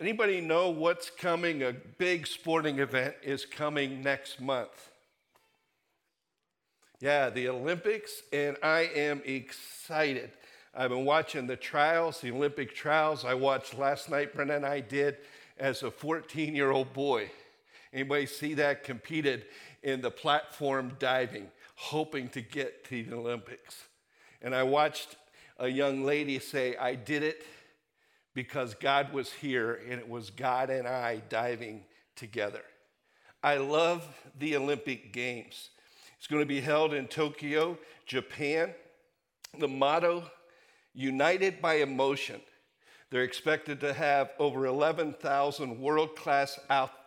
Anybody know what's coming? A big sporting event is coming next month. Yeah, the Olympics, and I am excited. I've been watching the trials, the Olympic trials. I watched last night, Brenda and I did as a 14 year old boy. Anybody see that? Competed in the platform diving, hoping to get to the Olympics. And I watched a young lady say, I did it because God was here and it was God and I diving together. I love the Olympic Games. It's going to be held in Tokyo, Japan. The motto, United by Emotion. They're expected to have over 11,000 world class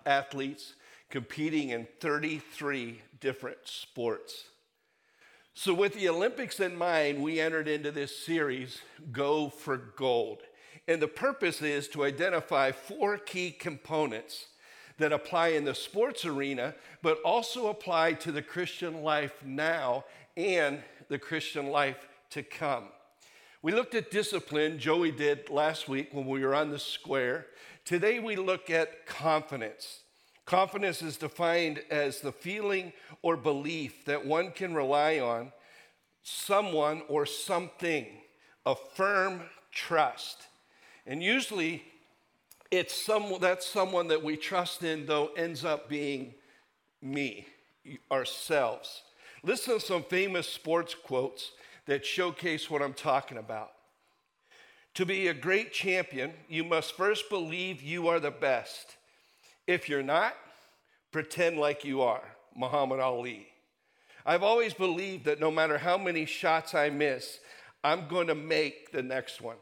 athletes competing in 33 different sports. So, with the Olympics in mind, we entered into this series, Go for Gold. And the purpose is to identify four key components that apply in the sports arena, but also apply to the Christian life now and the Christian life to come. We looked at discipline, Joey did last week when we were on the square. Today we look at confidence. Confidence is defined as the feeling or belief that one can rely on someone or something, a firm trust. And usually it's some, that someone that we trust in, though, ends up being me, ourselves. Listen to some famous sports quotes that showcase what I'm talking about. To be a great champion, you must first believe you are the best. If you're not, pretend like you are. Muhammad Ali. I've always believed that no matter how many shots I miss, I'm going to make the next one.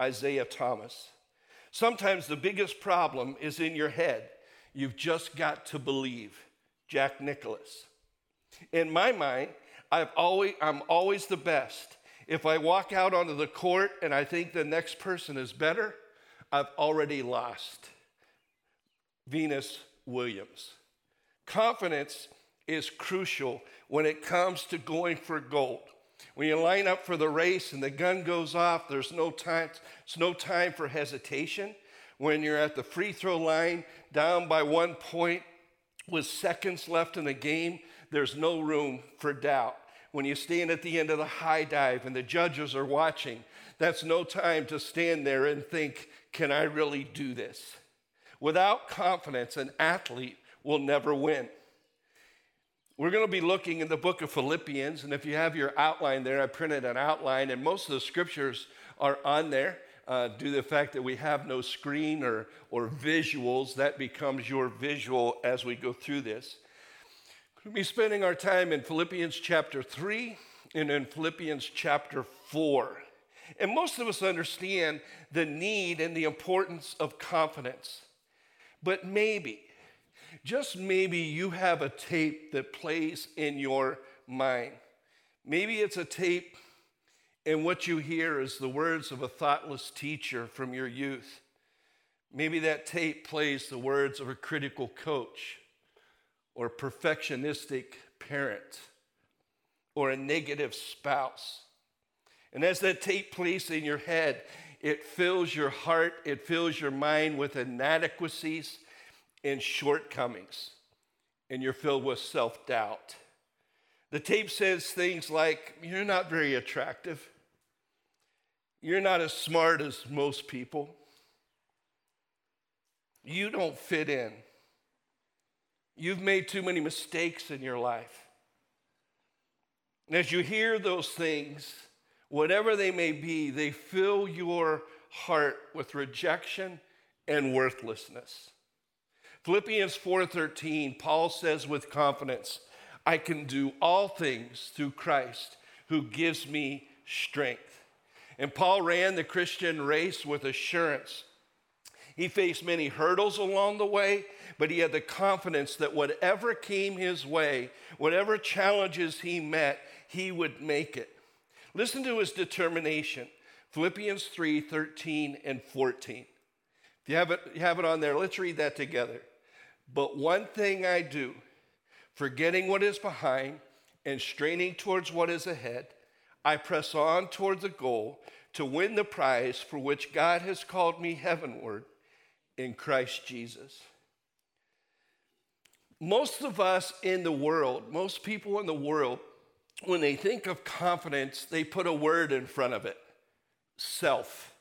Isiah Thomas. Sometimes the biggest problem is in your head. You've just got to believe. Jack Nicklaus. In my mind, I've always, I'm always the best. If I walk out onto the court and I think the next person is better, I've already lost. Venus Williams. Confidence is crucial when it comes to going for gold. When you line up for the race and the gun goes off, there's no time, it's no time for hesitation. When you're at the free throw line, down by one point with seconds left in the game, there's no room for doubt. When you stand at the end of the high dive and the judges are watching, that's no time to stand there and think, can I really do this? Without confidence, an athlete will never win. We're going to be looking in the book of Philippians, and if you have your outline there, I printed an outline, and most of the scriptures are on there. Uh, due to the fact that we have no screen or, or visuals, that becomes your visual as we go through this. We'll be spending our time in Philippians chapter 3 and in Philippians chapter 4. And most of us understand the need and the importance of confidence. But maybe, just maybe you have a tape that plays in your mind. Maybe it's a tape, and what you hear is the words of a thoughtless teacher from your youth. Maybe that tape plays the words of a critical coach, or perfectionistic parent, or a negative spouse. And as that tape plays in your head, it fills your heart, it fills your mind with inadequacies and shortcomings, and you're filled with self doubt. The tape says things like, You're not very attractive. You're not as smart as most people. You don't fit in. You've made too many mistakes in your life. And as you hear those things, whatever they may be, they fill your heart with rejection and worthlessness. Philippians 4:13, Paul says with confidence, I can do all things through Christ who gives me strength. And Paul ran the Christian race with assurance. He faced many hurdles along the way, but he had the confidence that whatever came his way, whatever challenges he met, he would make it. Listen to his determination. Philippians 3 13 and 14. If you have it, you have it on there, let's read that together. But one thing I do, forgetting what is behind and straining towards what is ahead, I press on towards the goal to win the prize for which God has called me heavenward in Christ Jesus. Most of us in the world, most people in the world, when they think of confidence, they put a word in front of it self.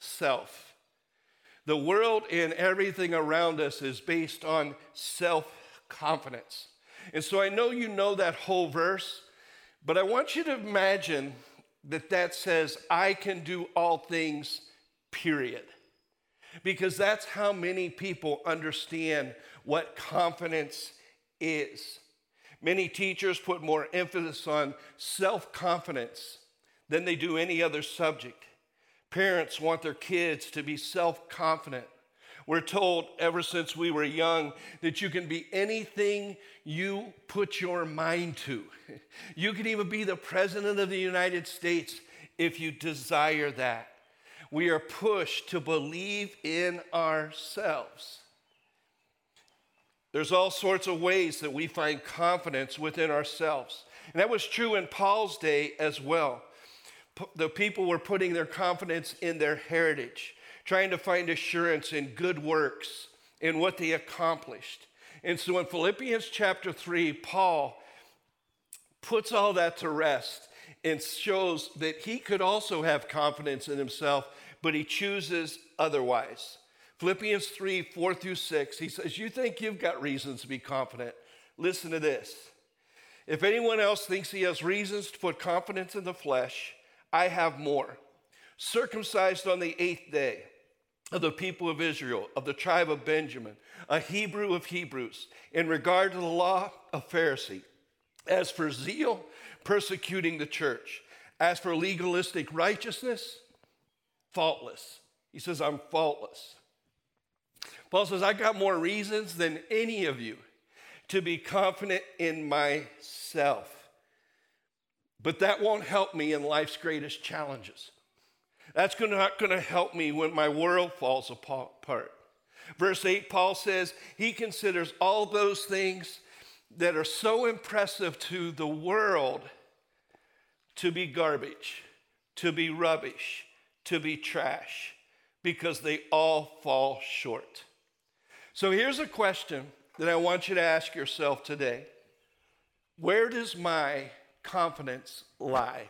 Self. The world and everything around us is based on self confidence. And so I know you know that whole verse, but I want you to imagine that that says, I can do all things, period. Because that's how many people understand what confidence is. Many teachers put more emphasis on self confidence than they do any other subject. Parents want their kids to be self confident. We're told ever since we were young that you can be anything you put your mind to. You can even be the President of the United States if you desire that. We are pushed to believe in ourselves. There's all sorts of ways that we find confidence within ourselves. And that was true in Paul's day as well. The people were putting their confidence in their heritage, trying to find assurance in good works, in what they accomplished. And so in Philippians chapter 3, Paul puts all that to rest and shows that he could also have confidence in himself, but he chooses otherwise. Philippians 3 4 through 6, he says, You think you've got reasons to be confident? Listen to this. If anyone else thinks he has reasons to put confidence in the flesh, I have more. Circumcised on the eighth day of the people of Israel, of the tribe of Benjamin, a Hebrew of Hebrews, in regard to the law, a Pharisee. As for zeal, persecuting the church. As for legalistic righteousness, faultless. He says, I'm faultless. Paul says, I got more reasons than any of you to be confident in myself. But that won't help me in life's greatest challenges. That's not going to help me when my world falls apart. Verse 8, Paul says he considers all those things that are so impressive to the world to be garbage, to be rubbish, to be trash, because they all fall short. So here's a question that I want you to ask yourself today Where does my confidence lie?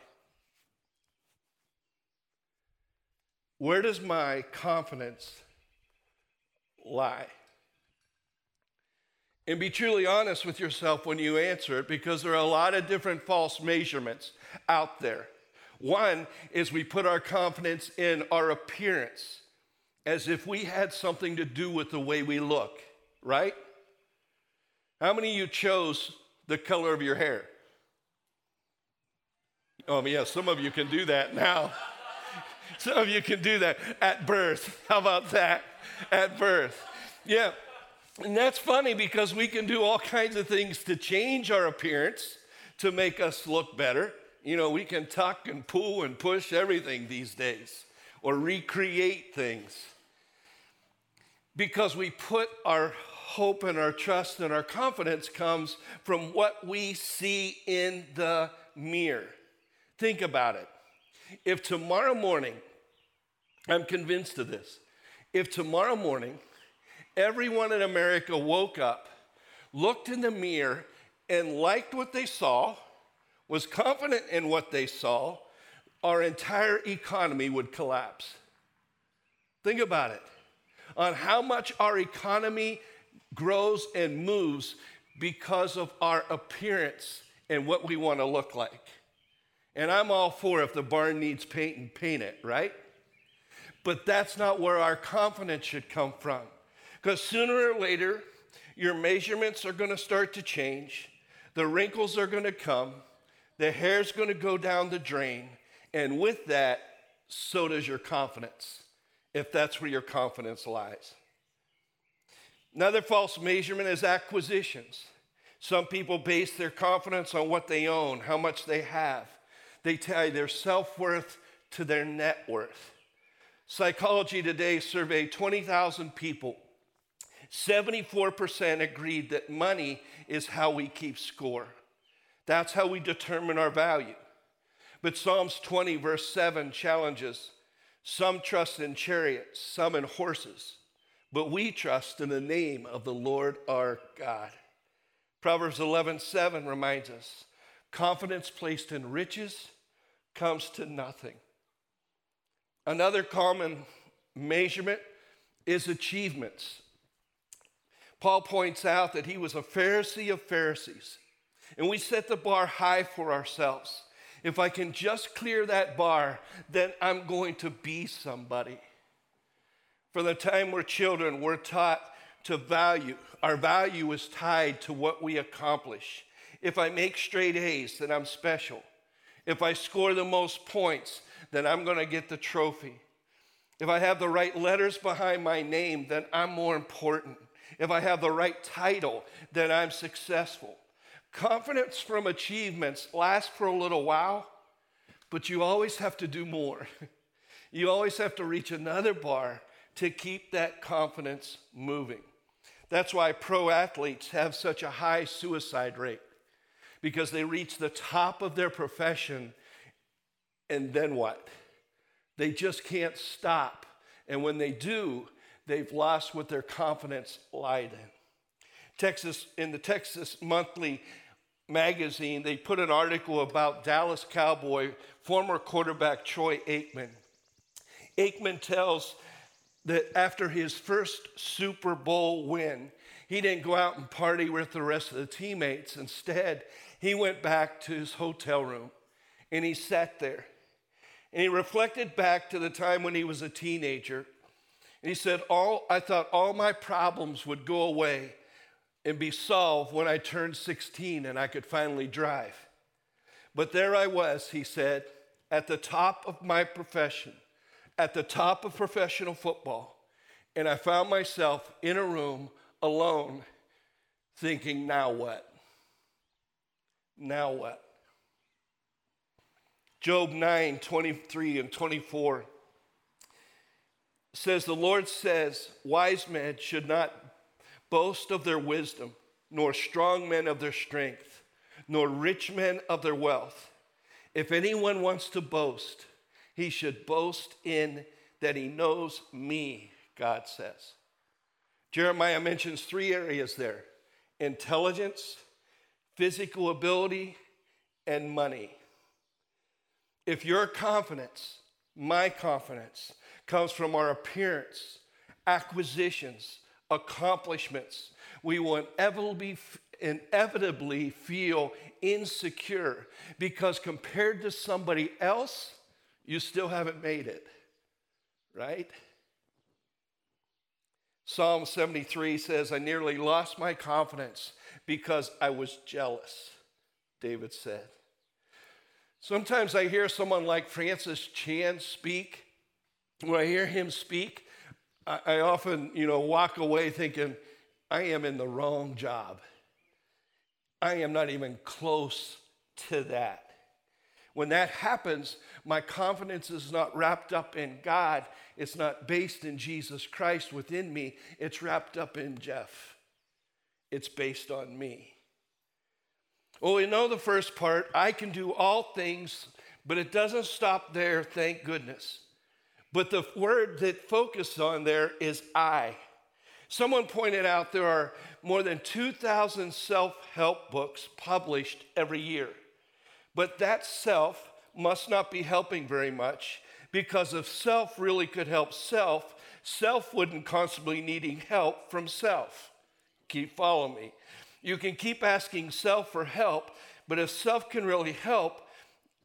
Where does my confidence lie? And be truly honest with yourself when you answer it because there are a lot of different false measurements out there. One is we put our confidence in our appearance as if we had something to do with the way we look, right? How many of you chose the color of your hair? Oh, yeah, some of you can do that now. some of you can do that at birth. How about that? At birth. Yeah. And that's funny because we can do all kinds of things to change our appearance to make us look better. You know, we can tuck and pull and push everything these days or recreate things because we put our hope and our trust and our confidence comes from what we see in the mirror. Think about it. If tomorrow morning, I'm convinced of this, if tomorrow morning everyone in America woke up, looked in the mirror, and liked what they saw, was confident in what they saw, our entire economy would collapse. Think about it on how much our economy grows and moves because of our appearance and what we want to look like. And I'm all for if the barn needs paint and paint it, right? But that's not where our confidence should come from. Because sooner or later, your measurements are going to start to change, the wrinkles are going to come, the hair's going to go down the drain, and with that, so does your confidence if that's where your confidence lies. Another false measurement is acquisitions. Some people base their confidence on what they own, how much they have. They tie their self worth to their net worth. Psychology Today surveyed 20,000 people. 74% agreed that money is how we keep score. That's how we determine our value. But Psalms 20, verse 7 challenges some trust in chariots, some in horses, but we trust in the name of the Lord our God. Proverbs 11 7 reminds us confidence placed in riches comes to nothing. Another common measurement is achievements. Paul points out that he was a Pharisee of Pharisees, and we set the bar high for ourselves. If I can just clear that bar, then I'm going to be somebody. From the time we're children, we're taught to value. Our value is tied to what we accomplish. If I make straight A's, then I'm special. If I score the most points, then I'm going to get the trophy. If I have the right letters behind my name, then I'm more important. If I have the right title, then I'm successful. Confidence from achievements lasts for a little while, but you always have to do more. You always have to reach another bar to keep that confidence moving. That's why pro athletes have such a high suicide rate because they reach the top of their profession and then what? They just can't stop. And when they do, they've lost what their confidence lied in. Texas, in the Texas Monthly magazine, they put an article about Dallas Cowboy former quarterback Troy Aikman. Aikman tells that after his first Super Bowl win, he didn't go out and party with the rest of the teammates. Instead, he went back to his hotel room and he sat there. And he reflected back to the time when he was a teenager. And he said, all, I thought all my problems would go away and be solved when I turned 16 and I could finally drive. But there I was, he said, at the top of my profession, at the top of professional football, and I found myself in a room alone thinking, now what? Now what? Job 9 23 and 24 says, The Lord says, Wise men should not boast of their wisdom, nor strong men of their strength, nor rich men of their wealth. If anyone wants to boast, he should boast in that he knows me, God says. Jeremiah mentions three areas there intelligence, physical ability, and money. If your confidence, my confidence, comes from our appearance, acquisitions, accomplishments, we will inevitably, inevitably feel insecure because compared to somebody else, you still haven't made it, right? Psalm 73 says, I nearly lost my confidence because I was jealous, David said. Sometimes I hear someone like Francis Chan speak. When I hear him speak, I, often, you know, walk away thinking, I am in the wrong job. I am not even close to that. When that happens, my confidence is not wrapped up in God. It's not based in Jesus Christ within me. It's wrapped up in Jeff. It's based on me. Well, we know the first part I can do all things, but it doesn't stop there, thank goodness. But the word that focused on there is I. Someone pointed out there are more than 2,000 self help books published every year. But that self must not be helping very much because if self really could help self, self wouldn't constantly needing help from self. Keep following me. You can keep asking self for help, but if self can really help,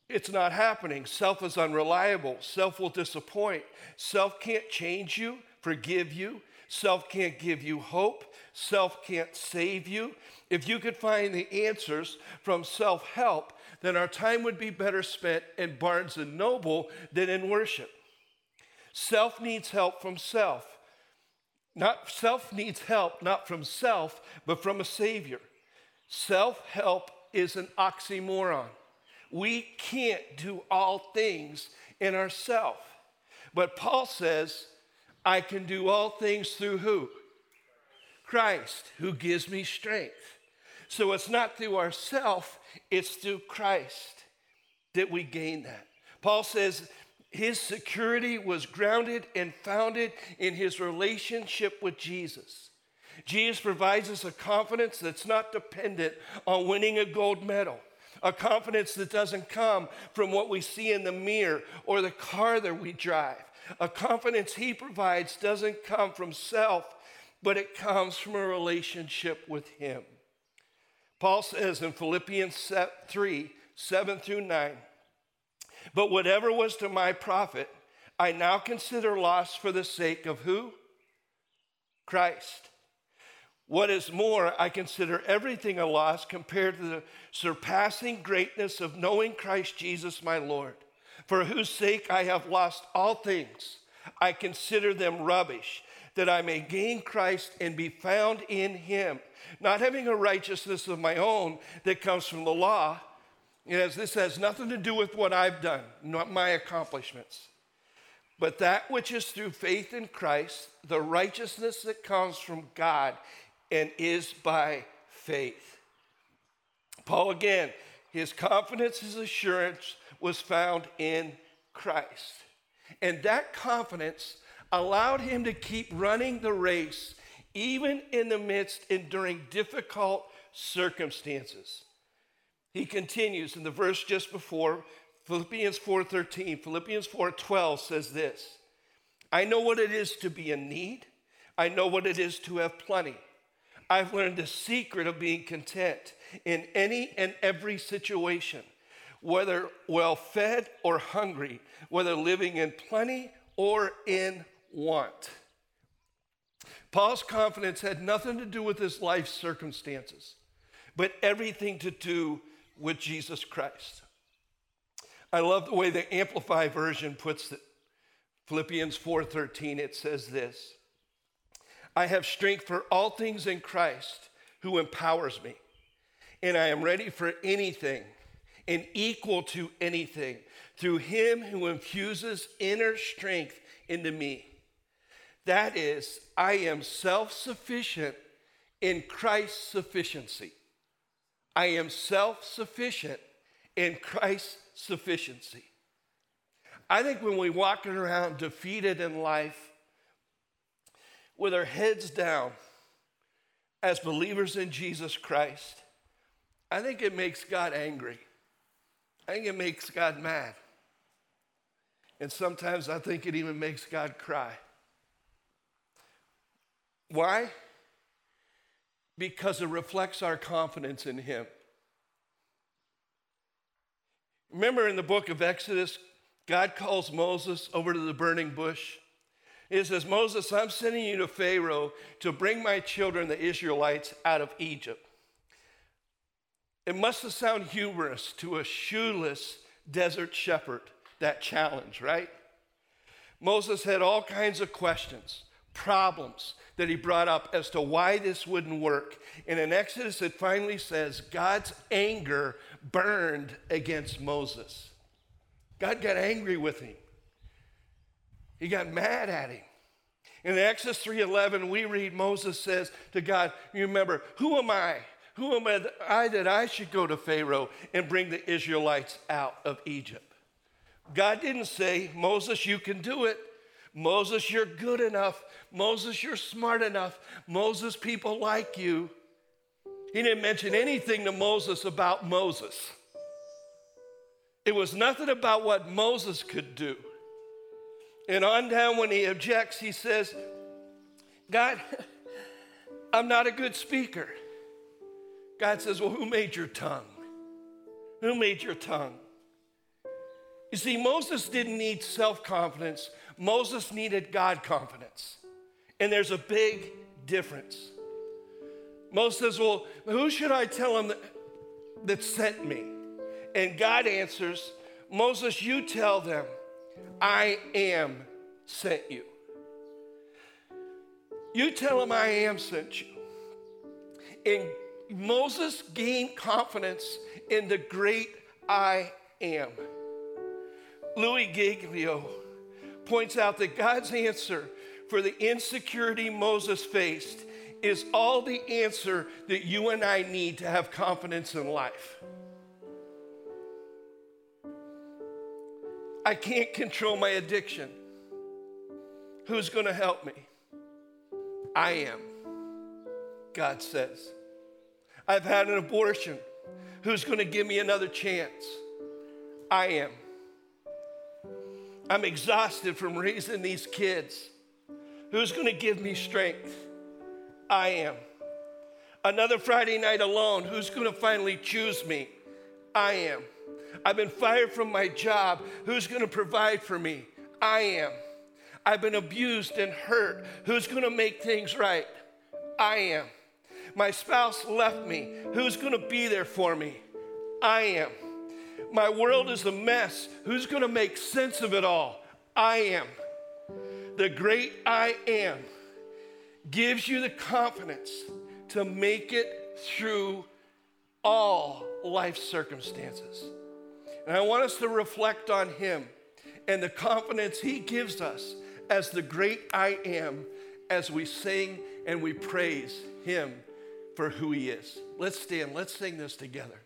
it's not happening. Self is unreliable. Self will disappoint. Self can't change you, forgive you. Self can't give you hope. Self can't save you. If you could find the answers from self help, then our time would be better spent in Barnes and Noble than in worship. Self needs help from self. Not self needs help not from self, but from a savior. Self-help is an oxymoron. We can't do all things in ourself. But Paul says, I can do all things through who? Christ, who gives me strength. So it's not through ourself, it's through Christ that we gain that. Paul says His security was grounded and founded in his relationship with Jesus. Jesus provides us a confidence that's not dependent on winning a gold medal, a confidence that doesn't come from what we see in the mirror or the car that we drive. A confidence he provides doesn't come from self, but it comes from a relationship with him. Paul says in Philippians 3 7 through 9, but whatever was to my profit, I now consider loss for the sake of who? Christ. What is more, I consider everything a loss compared to the surpassing greatness of knowing Christ Jesus my Lord, for whose sake I have lost all things. I consider them rubbish, that I may gain Christ and be found in him, not having a righteousness of my own that comes from the law. As this has nothing to do with what I've done, not my accomplishments, but that which is through faith in Christ, the righteousness that comes from God and is by faith. Paul again, his confidence, his assurance was found in Christ. And that confidence allowed him to keep running the race even in the midst and during difficult circumstances. He continues in the verse just before Philippians 4:13. Philippians 4:12 says this. I know what it is to be in need. I know what it is to have plenty. I've learned the secret of being content in any and every situation, whether well fed or hungry, whether living in plenty or in want. Paul's confidence had nothing to do with his life circumstances, but everything to do with Jesus Christ. I love the way the Amplified version puts it. Philippians 4:13 it says this. I have strength for all things in Christ who empowers me. And I am ready for anything and equal to anything through him who infuses inner strength into me. That is, I am self sufficient in Christ's sufficiency. I am self sufficient in Christ's sufficiency. I think when we walk around defeated in life, with our heads down as believers in Jesus Christ, I think it makes God angry. I think it makes God mad. And sometimes I think it even makes God cry. Why? Because it reflects our confidence in Him. Remember in the book of Exodus, God calls Moses over to the burning bush it says, Moses, I'm sending you to Pharaoh to bring my children, the Israelites, out of Egypt. It must have sounded humorous to a shoeless desert shepherd, that challenge, right? Moses had all kinds of questions, problems that he brought up as to why this wouldn't work. And in Exodus, it finally says God's anger burned against Moses. God got angry with him. He got mad at him. In Exodus 3:11, we read Moses says to God, you remember, who am I? Who am I that I should go to Pharaoh and bring the Israelites out of Egypt? God didn't say, Moses, you can do it. Moses, you're good enough. Moses, you're smart enough. Moses, people like you. He didn't mention anything to Moses about Moses. It was nothing about what Moses could do. And on down, when he objects, he says, God, I'm not a good speaker. God says, Well, who made your tongue? Who made your tongue? You see, Moses didn't need self confidence, Moses needed God confidence. And there's a big difference. Moses says, Well, who should I tell him that, that sent me? And God answers, Moses, you tell them. I am sent you. You tell him I am sent you. And Moses gained confidence in the great I am. Louis Giglio points out that God's answer for the insecurity Moses faced is all the answer that you and I need to have confidence in life. I can't control my addiction. Who's going to help me? I am, God says. I've had an abortion. Who's going to give me another chance? I am. I'm exhausted from raising these kids. Who's going to give me strength? I am. Another Friday night alone. Who's going to finally choose me? I am. I've been fired from my job. Who's going to provide for me? I am. I've been abused and hurt. Who's going to make things right? I am. My spouse left me. Who's going to be there for me? I am. My world is a mess. Who's going to make sense of it all? I am. The great I am gives you the confidence to make it through all life circumstances. And I want us to reflect on Him and the confidence He gives us as the great I am as we sing and we praise Him for who He is. Let's stand, let's sing this together.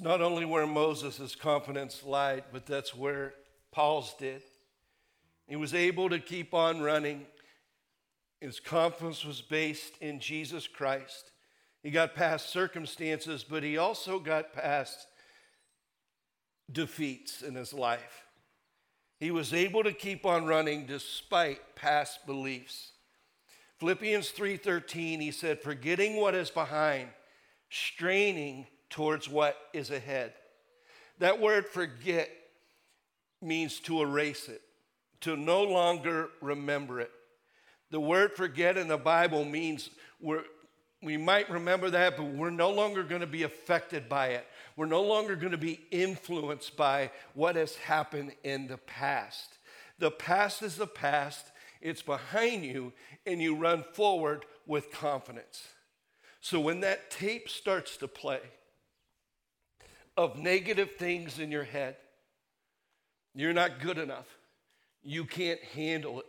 Not only where Moses' confidence lied, but that's where Paul's did. He was able to keep on running. His confidence was based in Jesus Christ. He got past circumstances, but he also got past defeats in his life. He was able to keep on running despite past beliefs. Philippians 3:13 he said forgetting what is behind straining towards what is ahead. That word forget means to erase it, to no longer remember it. The word forget in the Bible means we're, we might remember that, but we're no longer going to be affected by it. We're no longer going to be influenced by what has happened in the past. The past is the past, it's behind you, and you run forward with confidence. So when that tape starts to play of negative things in your head, you're not good enough, you can't handle it,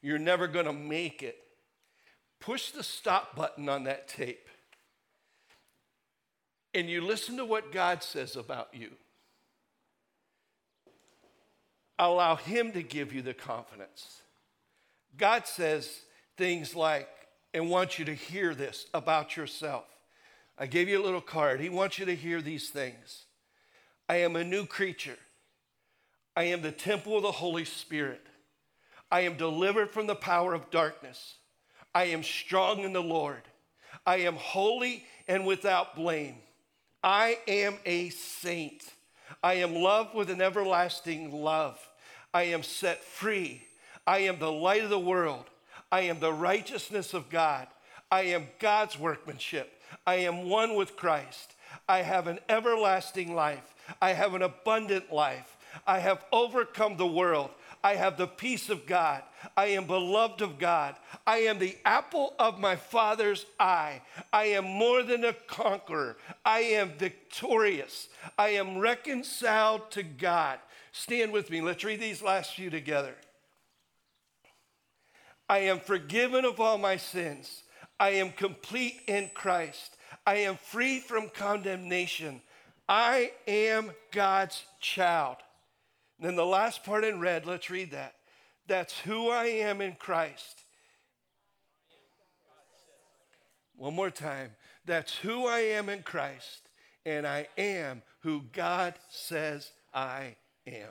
you're never going to make it. Push the stop button on that tape and you listen to what God says about you. Allow Him to give you the confidence. God says things like, and wants you to hear this about yourself. I gave you a little card. He wants you to hear these things. I am a new creature. I am the temple of the Holy Spirit. I am delivered from the power of darkness. I am strong in the Lord. I am holy and without blame. I am a saint. I am loved with an everlasting love. I am set free. I am the light of the world. I am the righteousness of God. I am God's workmanship. I am one with Christ. I have an everlasting life. I have an abundant life. I have overcome the world. I have the peace of God. I am beloved of God. I am the apple of my Father's eye. I am more than a conqueror. I am victorious. I am reconciled to God. Stand with me. Let's read these last few together. I am forgiven of all my sins. I am complete in Christ. I am free from condemnation. I am God's child. And then the last part in red, let's read that. That's who I am in Christ. One more time. That's who I am in Christ, and I am who God says I am.